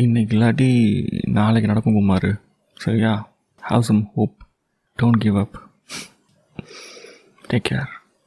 இன்னைக்கு இல்லாட்டி நாளைக்கு நடக்கும் குமார். சரியா? Have some hope don't give up take care